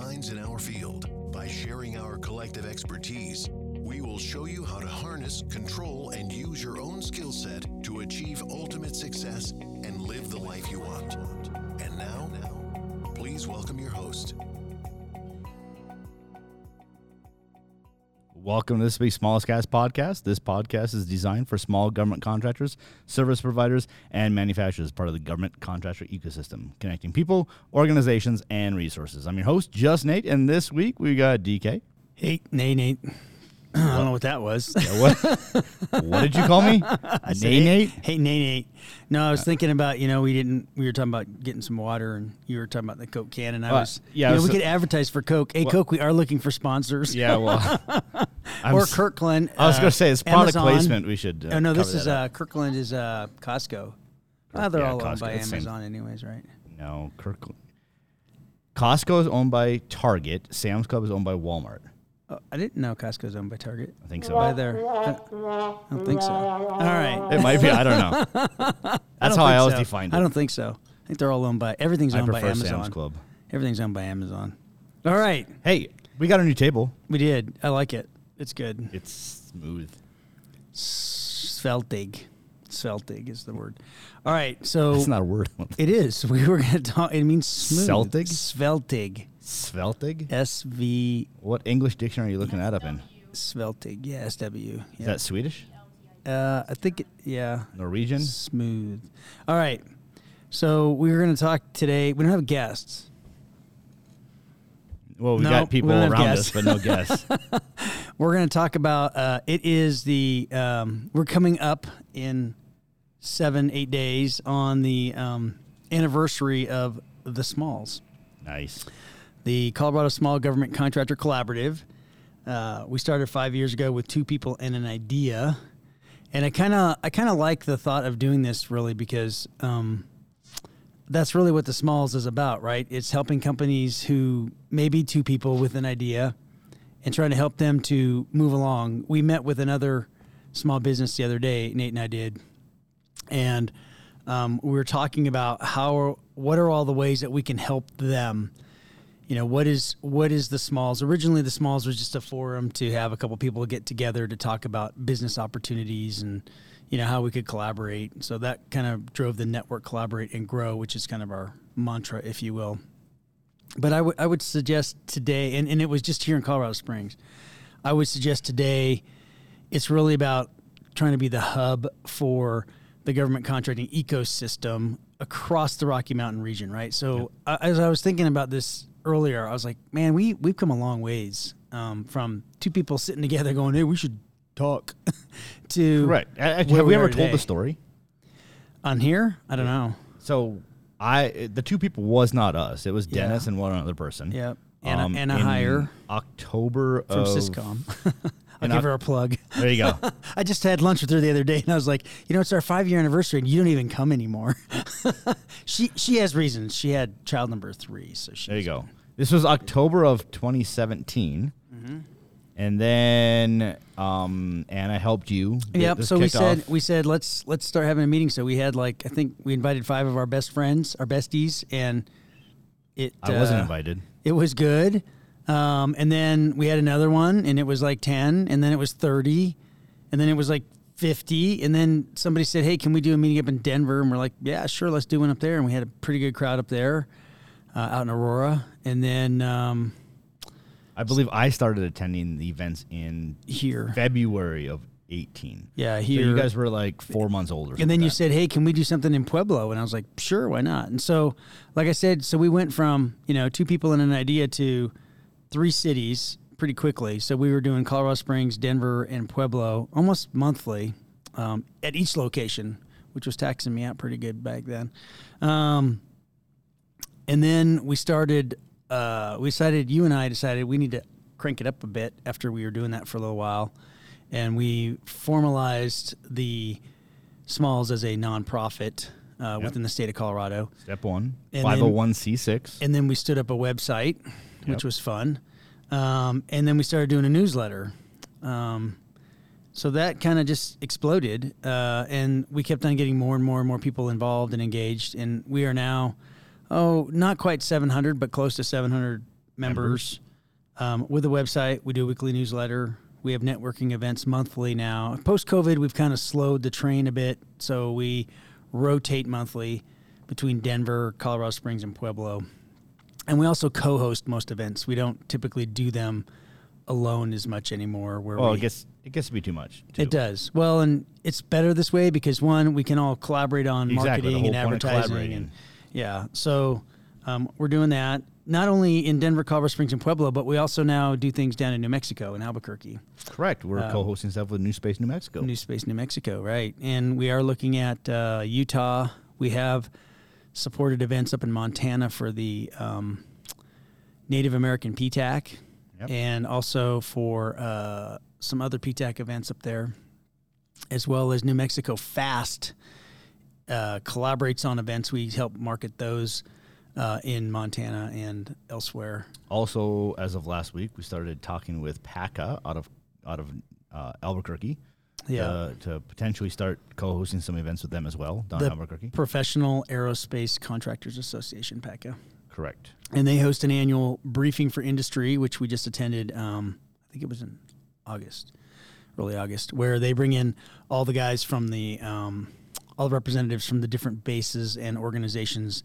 Minds in our field. By sharing our collective expertise, we will show you how to harness, control, and use your own skill set to achieve ultimate success and live the life you want. And now, please welcome your host. Welcome to this week's Smalls Cast podcast. This podcast is designed for small government contractors, service providers, and manufacturers, part of the government contractor ecosystem, connecting people, organizations, and resources. I'm your host, Just Nate, and this week we got DK. Hey, Nate, Nate. I don't know what that was. What, what did you call me? I said, Nate hey, Nate? Hey, Nate, Nate. No, I was uh, thinking about, you know, we didn't, we were talking about getting some water and you were talking about the Coke can and I Well, was, yeah, you know, so- we could advertise for Coke. Hey, Coke, we are looking for sponsors. Yeah, well, I'm or s- Kirkland. I was uh, going to say it's product Amazon. placement. We should. Uh, oh, no, this cover is, that uh, up. Kirkland is uh, Costco. Ah, they're yeah, all owned Costco, by it's same. Amazon anyways, right? no Kirkland. Costco is owned by Target. Sam's Club is owned by Walmart. Oh, I didn't know Costco's owned by Target. I think so. By their, I don't think so. All right. It might be. I don't know. That's how I always so. defined it. I don't think so. I think they're all owned by, everything's I owned by prefer Amazon. Sam's Club. Everything's owned by Amazon. All right. Hey, we got a new table. We did. I like it. It's good. It's smooth. Sveltig. Sveltig is the word. All right. So it's not a word. it is. We were going to talk. It means smooth. Celtic? Sveltig. Sveltig? S V What English dictionary are you looking that up in? Sveltig. Yeah. S W. Is that Swedish? uh, I think. It, yeah. Norwegian? Smooth. All right. So we were going to talk today. We don't have guests. Well, we No, got people around guests. us, but no guests. We're going to talk about. Uh, it is the. Um, we're coming up in seven, eight days on the um, anniversary of the Smalls. nice. the Colorado Small Government Contractor Collaborative. Uh, we started five years ago with two people and an idea, and I kind of I kind of like the thought of doing this really because um, that's really what the Smalls is about, right? It's helping companies who maybe two people with an idea and trying to help them to move along. We met with another small business the other day, Nate and I did, and um, we were talking about how what are all the ways that we can help them? You know what is what is the smalls? Originally the smalls was just a forum to have a couple people get together to talk about business opportunities and you know how we could collaborate. So that kind of drove the network collaborate and grow which is kind of our mantra if you will but I would I would suggest today and, and it was just here in colorado springs i would suggest today it's really about trying to be the hub for the government contracting ecosystem across the Rocky Mountain region, right? So I as I was thinking about this earlier, I was like, man, we we've come a long ways um, from two people sitting together going, hey, we should talk, to Right. Have we are ever told today. the story? on here. I don't know. So, I the two people was not us. It was Yeah. Dennis and one other person. Yep. Anna, Um, Anna Hire October from of, Syscom. I'll give her a plug. There you go. I just had lunch with her the other day, and I was like, you know, it's our five year anniversary, and you don't even come anymore. she she has reasons. She had child number three, so she. There you go. This was October of 2017. Mm-hmm. And then um, Anna helped you. get Yep. this So we kicked said off. we said let's let's start having a meeting. So we had like I think we invited five of our best friends, our besties, and it. I wasn't uh, invited. It was good. Um, and then we had another one, and it was like ten, and then it was thirty, and then it was like fifty, and then somebody said, "Hey, can we do a meeting up in Denver?" And we're like, "Yeah, sure, let's do one up there." And we had a pretty good crowd up there, uh, out in Aurora, and then um, I believe I started attending the events in here. February of 18. Yeah, So here. you guys were like four months older. and then you said, "Hey, can we do something in Pueblo?" And I was like, "Sure, why not?" And so, like I said, so we went from you know two people and an idea to three cities pretty quickly. So we were doing Colorado Springs, Denver, and Pueblo almost monthly um, at each location, which was taxing me out pretty good back then. Um, and then we started. Uh, we decided. You and I decided we need to crank it up a bit after we were doing that for a little while, and we formalized the Smalls as a nonprofit uh, within the state of Colorado. Step one, And 501c6. And then we stood up a website, which Yep. was fun. Um, and then we started doing a newsletter. Um, so that kind of just exploded. Uh, and we kept on getting more and more and more people involved and engaged. And we are now, oh, not quite 700, but close to 700 members. Um, with the website, we do a weekly newsletter. We have networking events monthly now. Post COVID, we've kind of slowed the train a bit. So we rotate monthly between Denver, Colorado Springs, and Pueblo. And we also co host most events. We don't typically do them alone as much anymore. Where Well, we, it gets it gets to be too much. too. it does. Well, and it's better this way because one, we can all collaborate on Exactly, marketing and whole point of advertising, and yeah. So um, we're doing that not only in Denver, Colorado Springs, and Pueblo, but we also now do things down in New Mexico in Albuquerque, Correct. We're co-hosting stuff with New Space New Mexico. New Space, New Mexico, right? And we are looking at uh, Utah. We have supported events up in Montana for the um, Native American PTAC, Yep. and also for uh, some other PTAC events up there, as well as New Mexico Fast uh, collaborates on events. We help market those uh, in Montana and elsewhere. Also, as of last week, we started talking with PACA out of out of uh, Albuquerque. Yeah. To, to potentially start co-hosting some events with them as well down The Albuquerque. Professional Aerospace Contractors Association, PACA. Correct. and they host an annual briefing for industry, which we just attended. Um, I think it was in August, early August, where they bring in all the guys from the um, all the representatives from the different bases and organizations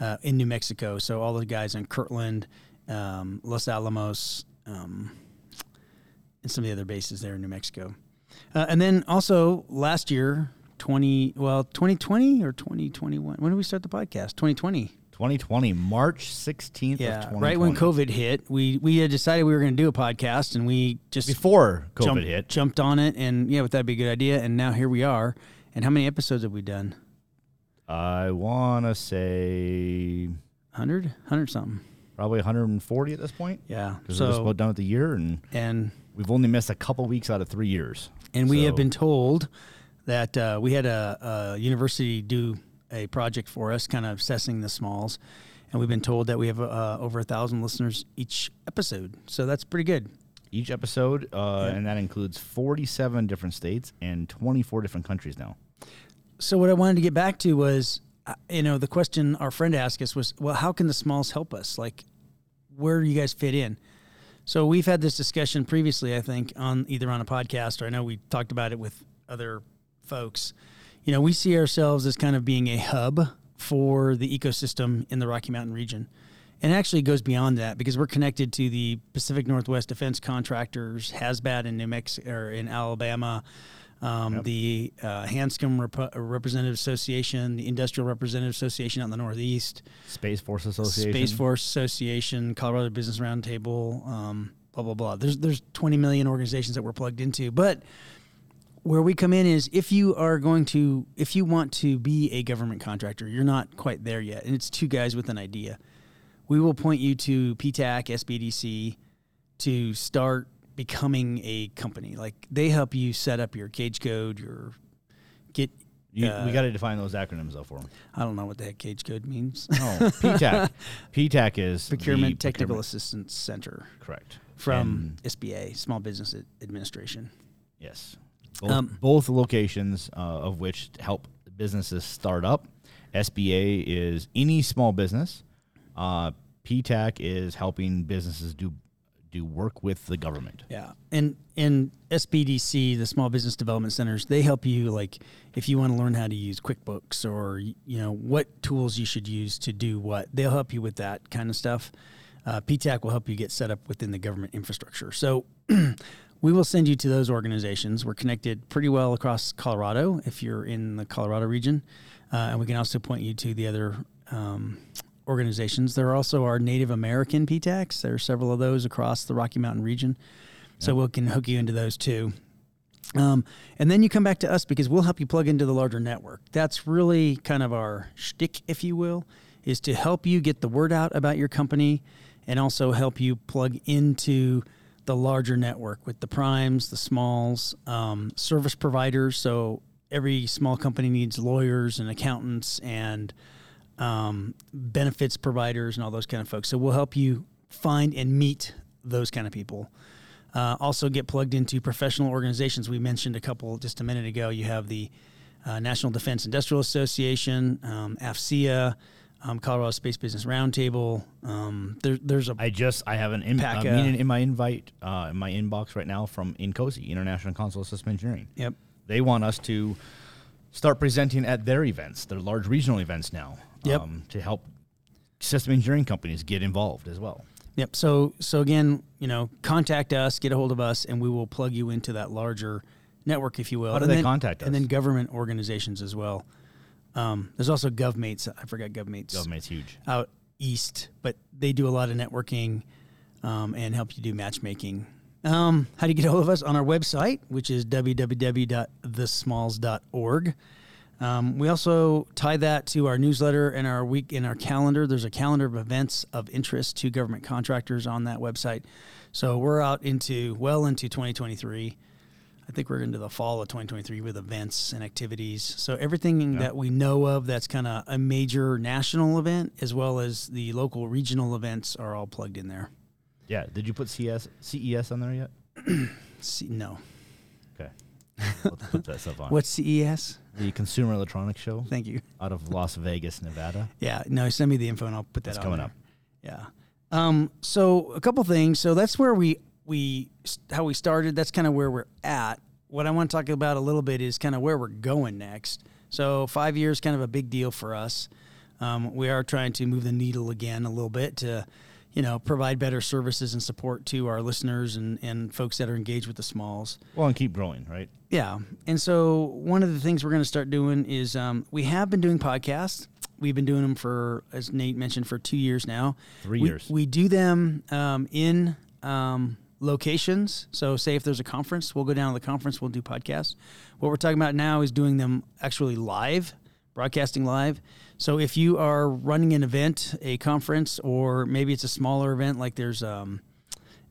uh, in New Mexico. So all the guys in Kirtland, um, Los Alamos, um, and some of the other bases there in New Mexico. Uh, and then also last year, twenty well, twenty twenty or twenty twenty one. When did we start the podcast? Twenty twenty. 2020, March 16th of Yeah, 2020. right when COVID hit, we we had decided we were going to do a podcast, and we just Before COVID jumped, hit. jumped on it, and yeah, would that'd be a good idea? And now here we are. And how many episodes have we done? I want to say 100? 100 something. probably 140 at this point. Yeah. Because we're just about done with the year, and and we've only missed a couple weeks out of three years. and we have been told that uh, we had a, a university do a project for us, kind of assessing the smalls, and we've been told that we have uh, over a thousand listeners each episode. So that's pretty good. each episode, uh, and that includes 47 different states and 24 different countries now. So what I wanted to get back to was, uh, you know, the question our friend asked us was, well, how can the smalls help us? Like, where do you guys fit in? So we've had this discussion previously, I think, on either on a podcast or I know we talked about it with other folks. You know, we see ourselves as kind of being a hub for the ecosystem in the Rocky Mountain region. And it actually goes beyond that because we're connected to the Pacific Northwest Defense Contractors, HASBAT in New Mexico or in Alabama, um, the uh, Hanscom Rep- Representative Association, the Industrial Representative Association out in the Northeast, Space Force Association. Space Force Association, Colorado Business Roundtable, um, blah blah blah. There's there's 20 million organizations that we're plugged into, but where we come in is if you are going to if you want to be a government contractor, you're not quite there yet, and it's two guys with an idea. We will point you to PTAC, SBDC to start becoming a company. Like they help you set up your cage code, your get. You, uh, we got to define those acronyms though for them. I don't know what the heck cage code means. Oh, PTAC. PTAC is Procurement Technical procurement- Assistance Center. Correct. from SBA, Small Business Administration. Yes. Both, Um, both locations uh, of which help businesses start up. SBA is any small business. Uh, PTAC is helping businesses do do work with the government. Yeah, and and SBDC, the Small Business Development Centers, they help you like if you want to learn how to use QuickBooks or you know what tools you should use to do what. They'll help you with that kind of stuff. Uh, PTAC will help you get set up within the government infrastructure. So we will send you to those organizations. We're connected pretty well across Colorado if you're in the Colorado region, uh, and we can also point you to the other um, organizations. There are also our Native American PTACs. There are several of those across the Rocky Mountain region, so we can hook you into those too. Um, and then you come back to us because we'll help you plug into the larger network. That's really kind of our shtick, if you will, is to help you get the word out about your company and also help you plug into the larger network with the primes, the smalls, um, service providers. So every small company needs lawyers and accountants and um, benefits providers and all those kind of folks. So we'll help you find and meet those kind of people. Uh, also, get plugged into professional organizations. We mentioned a couple just a minute ago. You have the uh, National Defense Industrial Association, um, AFCEA, um, Colorado Space Business Roundtable. Um, there, there's a I just I have an in, uh, in my invite uh, in my inbox right now from INCOSE, International Council of System Engineering. yep. They want us to start presenting at their events, their large regional events now, Yep. um, to help system engineering companies get involved as well. Yep. So so again, you know, contact us, get a hold of us, and we will plug you into that larger network, if you will. How do And they then- contact us? And then government organizations as well. Um, there's also GovMates. I forgot GovMates Government's huge. out east, but they do a lot of networking um, and help you do matchmaking. Um, how do you get a hold of us? On our website, which is www.thesmalls.org. Um, we also tie that to our newsletter and our week in our calendar. There's a calendar of events of interest to government contractors on that website. So we're out into well into 2023. I think we're into the fall of 2023 with events and activities. So everything that we know of that's kind of a major national event, as well as the local regional events, are all plugged in there. Yeah. Did you put CS CES on there yet? C- no, Okay. Let's put that stuff on. what's CES? the Consumer Electronics Show Thank you. out of Las Vegas, Nevada? Yeah, no, send me the info and I'll put that That's coming there. up. Yeah. Um, so a couple things. So that's where we we how we started. That's kind of where we're at. What I want to talk about a little bit is kind of where we're going next. So five years, kind of a big deal for us. Um, we are trying to move the needle again a little bit to, you know, provide better services and support to our listeners and, and folks that are engaged with the smalls. Well, and keep growing, right? Yeah. And so one of the things we're going to start doing is um, we have been doing podcasts. We've been doing them for, as Nate mentioned, for two years now. Three We- years. We do them um, in um, locations. So, say if there's a conference, we'll go down to the conference, we'll do podcasts. What we're talking about now is doing them actually live, broadcasting live. So, if you are running an event, a conference, or maybe it's a smaller event, like there's um,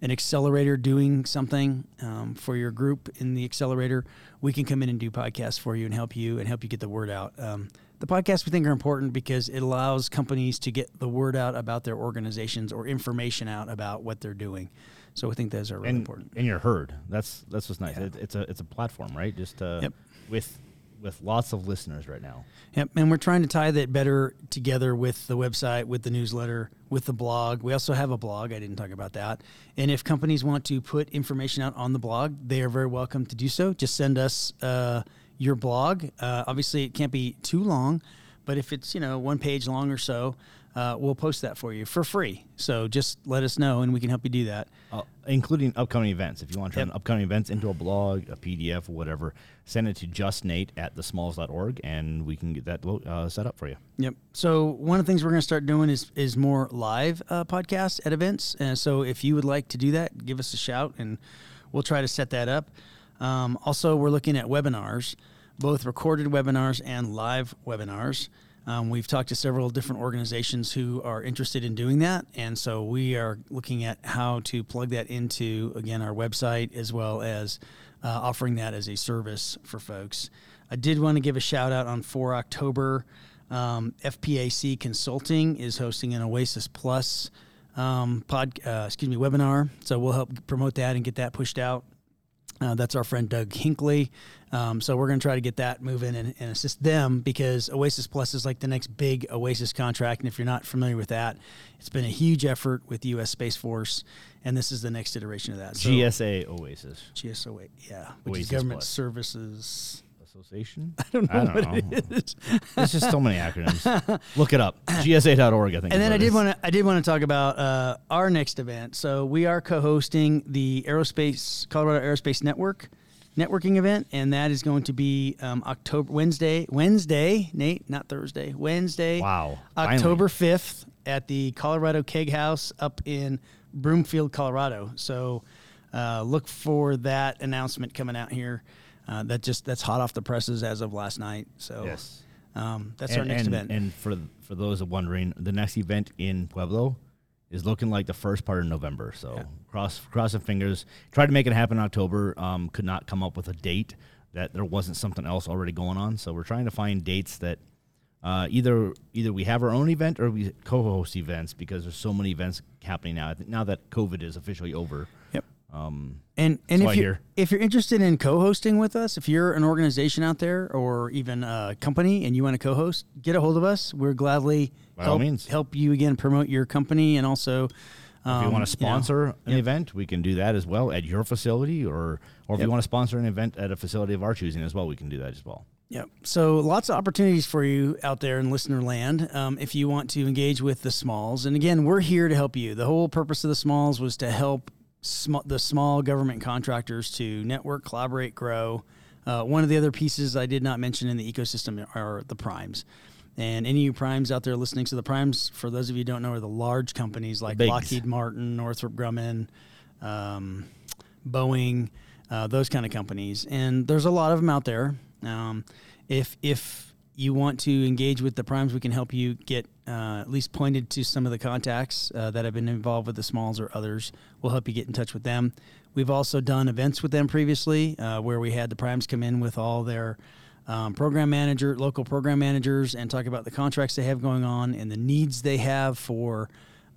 an accelerator doing something um, for your group in the accelerator, we can come in and do podcasts for you and help you and help you get the word out. Um, the podcasts we think are important because it allows companies to get the word out about their organizations or information out about what they're doing. So we think those are really and, important. and you're heard. That's that's what's nice. It, it's a it's a platform, right? Just uh, Yep. with with lots of listeners right now. Yep, and we're trying to tie that better together with the website, with the newsletter, with the blog. We also have a blog. I didn't talk about that. And if companies want to put information out on the blog, they are very welcome to do so. Just send us uh, your blog. Uh, obviously, it can't be too long, but if it's you know one page long or so, uh, we'll post that for you for free. So just let us know, and we can help you do that. uh, including upcoming events. If you want to turn Yep. upcoming events into a blog, a PDF, or whatever, send it to justnate at thesmalls.org and we can get that uh, set up for you. Yep. So one of the things we're going to start doing is is more live uh, podcasts at events. And so if you would like to do that, give us a shout, and we'll try to set that up. Um, also, we're looking at webinars, both recorded webinars and live webinars. Um, we've talked to several different organizations who are interested in doing that, and so we are looking at how to plug that into again our website as well as uh, offering that as a service for folks. I did want to give a shout out on 4 October. Um, FPAC Consulting is hosting an Oasis Plus um, pod, uh, excuse me, webinar. So we'll help promote that and get that pushed out. Uh, that's our friend Doug Hinkley. Um, so we're going to try to get that moving and, and assist them because Oasis Plus is like the next big Oasis contract. And if you're not familiar with that, it's been a huge effort with the U.S. Space Force, and this is the next iteration of that. So, GSA Oasis GSOA, yeah, which Oasis is Government Plus. Services Association. I don't know what know. it is. There's just so many acronyms. Look it up. GSA.org, I think. And then I did want to I did want to talk about uh, our next event. So we are co-hosting the Aerospace Colorado Aerospace Network networking event, and that is going to be um, October Wednesday Wednesday Nate not Thursday Wednesday Wow. October fifth at the Colorado Keg House up in Broomfield, Colorado. So uh, look for that announcement coming out here. Uh, that just that's hot off the presses as of last night. So Yes. um, that's and, our next and, event. And for for those wondering, the next event in Pueblo is looking like the first part of November. So cross cross crossing fingers. Tried to make it happen in October. Um, could not come up with a date that there wasn't something else already going on. So we're trying to find dates that uh, either either we have our own event or we co-host events because there's so many events happening now. I think now that COVID is officially over. Um, And and if you you're- if you're interested in co-hosting with us, if you're an organization out there or even a company and you want to co-host, get a hold of us. We're gladly By all help, means. help you again promote your company and also If you want to sponsor an yep. event, we can do that as well at your facility, or or if Yep. you want to sponsor an event at a facility of our choosing as well, we can do that as well. Yep. So lots of opportunities for you out there in listener land um, if you want to engage with the smalls. And again, we're here to help you. The whole purpose of the smalls was to help sm- the small government contractors to network, collaborate, grow. Uh, one of the other pieces I did not mention in the ecosystem are the primes. And any of you primes out there listening to the primes, for those of you who don't know, are the large companies like bigs. Lockheed Martin, Northrop Grumman, um, Boeing, uh, those kind of companies. And there's a lot of them out there. Um, if if you want to engage with the primes, we can help you get uh, at least pointed to some of the contacts uh, that have been involved with the smalls or others. We'll help you get in touch with them. We've also done events with them previously uh, where we had the primes come in with all their um, program manager, local program managers, and talk about the contracts they have going on and the needs they have for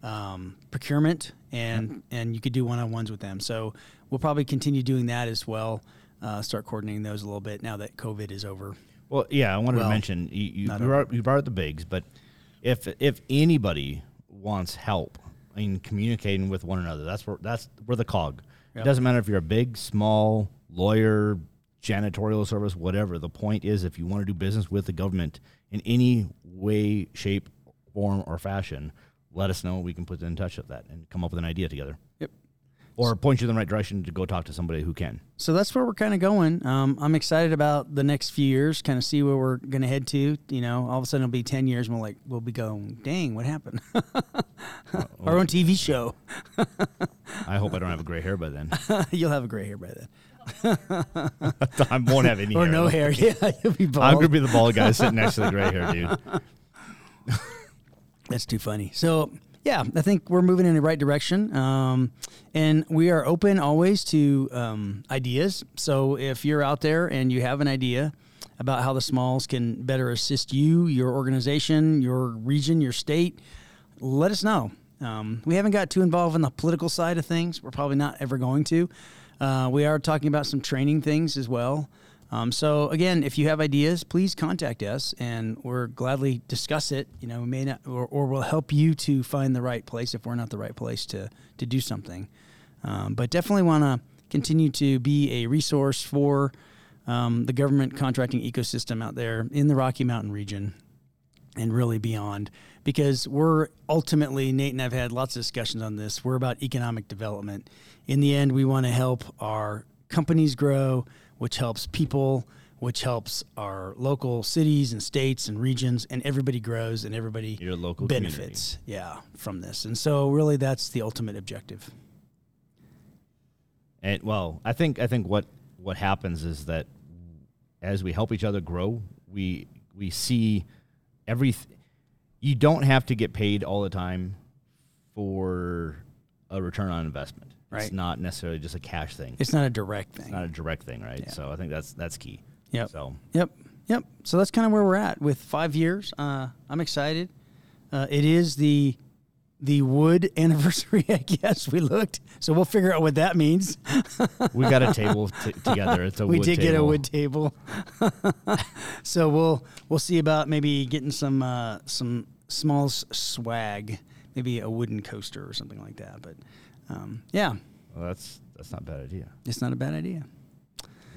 um, procurement, and and you could do one on ones with them. So we'll probably continue doing that as well. Uh, start coordinating those a little bit now that COVID is over. Well, yeah, I wanted Well, to mention you you, brought, you brought up the bigs, but if if anybody wants help in communicating with one another, that's where that's where the cog. Yep. It doesn't matter if you're a big, small lawyer, janitorial service, whatever. The point is, if you want to do business with the government in any way, shape, form, or fashion, let us know. We can put in touch with that and come up with an idea together, Yep. Or point you in the right direction to go talk to somebody who can. So that's where we're kind of going. Um, I'm excited about the next few years, kind of see where we're going to head to. You know, all of a sudden it'll be 10 years and we'll like, we'll be going, dang, what happened? Our own TV show. I hope I don't have a gray hair by then. You'll have a gray hair by then. I won't have any Or hair. no hair. Yeah, you'll be bald. I'm gonna be the bald guy sitting next to the gray hair dude. That's too funny. So yeah, I think we're moving in the right direction, um, and we are open always to um, ideas. So if you're out there and you have an idea about how the smalls can better assist you, your organization, your region, your state, let us know. Um, we haven't got too involved in the political side of things. We're probably not ever going to. Uh, we are talking about some training things as well. Um, so again, if you have ideas, please contact us, and we're gladly discuss it. You know, we may not, or, or we'll help you to find the right place if we're not the right place to to do something. Um, but definitely want to continue to be a resource for um, the government contracting ecosystem out there in the Rocky Mountain region and really beyond because we're ultimately Nate and I've had lots of discussions on this. We're about economic development. In the end, we want to help our companies grow, which helps people, which helps our local cities and states and regions, and everybody grows and everybody Your local benefits. Yeah, from this, and so really that's the ultimate objective. And well, I think I think what what happens is that as we help each other grow, we we see every. You don't have to get paid all the time for a return on investment. It's Right. not necessarily just a cash thing. It's It's not a direct thing. It's not a direct thing, right? Yeah. So I think that's that's key. Yep. So Yep. Yep. So that's kind of where we're at with five years. Uh, I'm excited. Uh, it is the the wood anniversary. I guess we looked, so we'll figure out what that means. we got a table t- together. It's a we did get a wood table, so we'll we'll see about maybe getting some uh, some small swag, maybe a wooden coaster or something like that. But um, yeah, Well, that's that's not a bad idea. it's not a bad idea.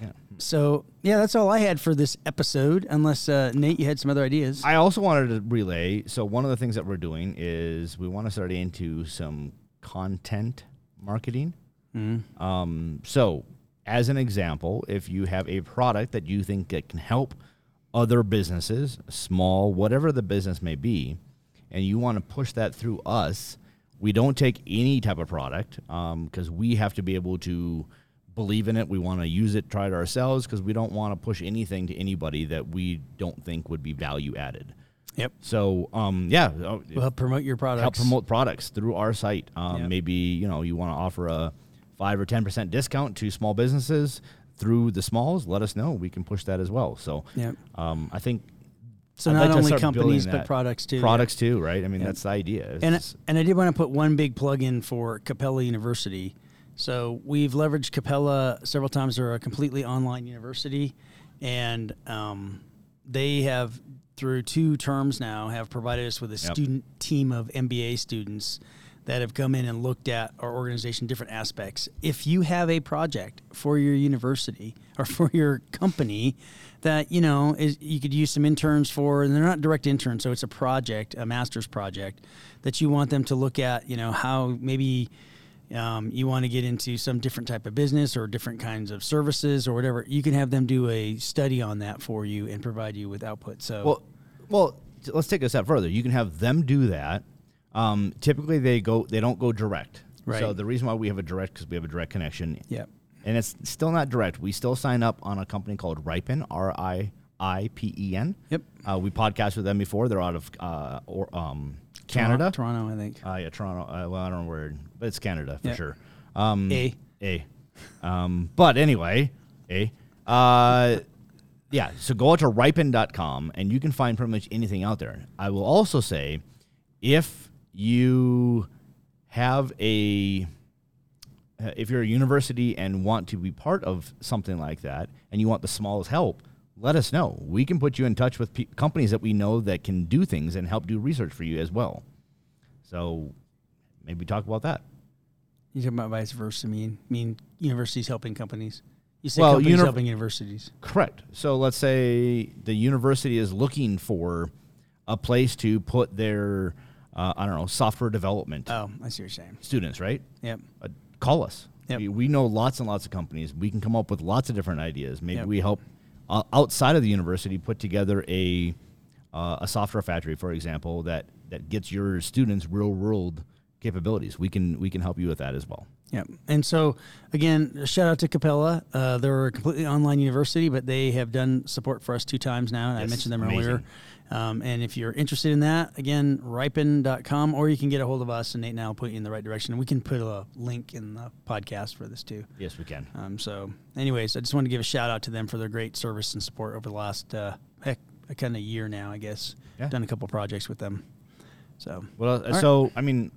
Yeah. So yeah, that's all I had for this episode. Unless uh, Nate, you had some other ideas. I also wanted to relay. So one of the things that we're doing is we want to start into some content marketing. Um, so, as an example, if you have a product that you think that can help other businesses, small, whatever the business may be, and you want to push that through us, we don't take any type of product because we have to be able to believe in it. We want to use it, try it ourselves because we don't want to push anything to anybody that we don't think would be value added. yep. So, um, yeah, uh, We'll help promote your products. help promote products through our site. Um, Yep. Maybe you know you want to offer a five or ten percent discount to small businesses through the smalls. Let us know. We can push that as well. So, Yep. um, I think So I'd not like only companies but products too. products too, right? I mean, that's the idea. It's And and I did want to put one big plug in for Capella University. So we've leveraged Capella several times. They're a completely online university, and um, they have through two terms now have provided us with a student team of MBA students that have come in and looked at our organization different aspects. If you have a project for your university or for your company that you know is you could use some interns for, and they're not direct interns, so it's a project, a master's project that you want them to look at. You know how maybe um, you want to get into some different type of business or different kinds of services or whatever. You can have them do a study on that for you and provide you with output. So Well, well, let's take a step further. You can have them do that. Um, typically, they go they don't go direct. Right. So the reason why we have a direct because we have a direct connection. Yep. And it's still not direct. We still sign up on a company called Riipen, R I I P E N. Yep. Uh, we podcast with them before. They're out of uh, or, um, Canada. Toronto, I think. Uh, yeah, Toronto. Uh, well, I don't know where, but it's Canada for Yeah. sure. Um, A. A. Um, but anyway, A. Uh, yeah, so go out to riipen.com and you can find pretty much anything out there. I will also say if you have a if you're a university and want to be part of something like that and you want the smallest help, let us know. We can put you in touch with pe- companies that we know that can do things and help do research for you as well. So maybe talk about that. You talking about vice versa? Mean mean universities helping companies? You say Well, companies uni- helping universities. Correct. So let's say the university is looking for a place to put their, uh, I don't know, software development Oh, I see what you're saying. students, right? Yep. Uh, call us. Yep. We, we know lots and lots of companies. We can come up with lots of different ideas. Maybe Yep. we help uh, outside of the university put together a uh, a software factory, for example, that that gets your students real world capabilities. We can we can help you with that as well. Yep. And so, again, shout out to Capella. Uh, they're a completely online university, but they have done support for us two times now. And I mentioned them amazing. earlier. Um, and if you're interested in that, again, riipen.com, or you can get a hold of us, and Nate and I will put you in the right direction. We can put a link in the podcast for this too. Yes, we can. Um, so, anyways, I just wanted to give a shout out to them for their great service and support over the last, uh, heck, kind of year now, I guess. Yeah. Done a couple projects with them. So, Well, uh, right. so I mean,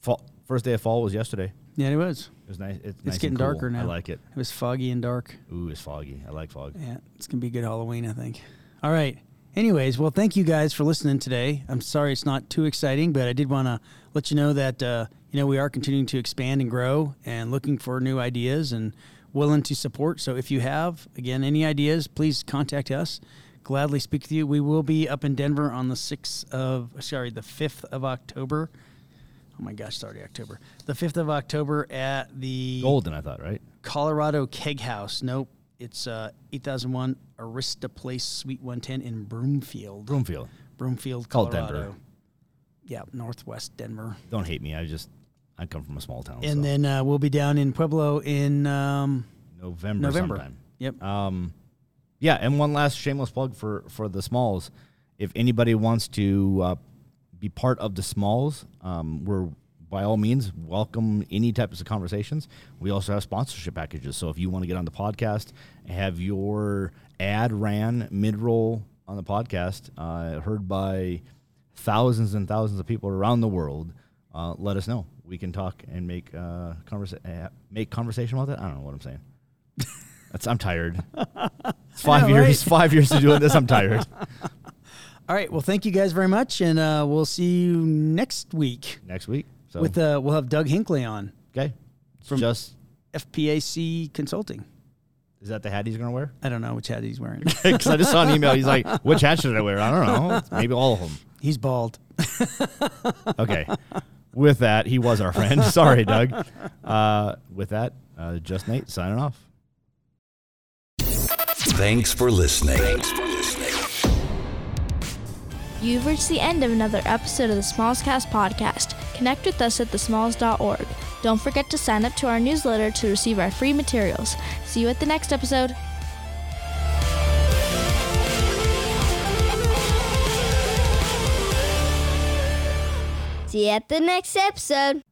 fall, first day of fall was yesterday. yeah, it was. It was nice. It's, It's nice getting cool. darker now. I like it. It was foggy and dark. Ooh, it's foggy. I like fog. Yeah, it's gonna be a good Halloween, I think. All right. Anyways, well, thank you guys for listening today. I'm sorry it's not too exciting, but I did want to let you know that uh, you know we are continuing to expand and grow and looking for new ideas and willing to support. So if you have again any ideas, please contact us. Gladly speak with you. We will be up in Denver on the sixth of sorry the fifth of October. Oh my gosh, it's already October. The fifth of October at the Golden, I thought, right? Colorado Keg House. Nope. It's uh, 8001 Arista Place, Suite 110 in Broomfield. Broomfield. Broomfield, Called Colorado. Denver. Yeah, northwest Denver. Don't hate me. I just I come from a small town. And so. then uh, we'll be down in Pueblo in um, November, November. sometime. Yep. Um, yeah, and one last shameless plug for for the Smalls. If anybody wants to uh, be part of the Smalls, um, we're by all means welcome any types of conversations. We also have sponsorship packages. So if you want to get on the podcast, have your ad ran mid roll on the podcast, uh, heard by thousands and thousands of people around the world, uh, let us know. We can talk and make uh, conversa- uh, make conversation about that. I don't know what I'm saying. That's, I'm tired. It's five know, years. right? Five years to doing this. I'm tired. All right. Well, thank you guys very much, and uh, we'll see you next week Next week. So with uh, we'll have Doug Hinckley on okay, from- just FPAC Consulting. Is that the hat he's gonna wear? I don't know which hat he's wearing. Because I just saw an email. He's like, "Which hat should I wear?" I don't know. Maybe all of them. he's bald. Okay. With that, he was our friend. Sorry, Doug. Uh, with that, uh, just Nate signing off. Thanks for listening. Thanks for listening. You've reached the end of another episode of the Smalls Cast podcast. Connect with us at thesmalls.org. Don't forget to sign up to our newsletter to receive our free materials. See you at the next episode. See you at the next episode.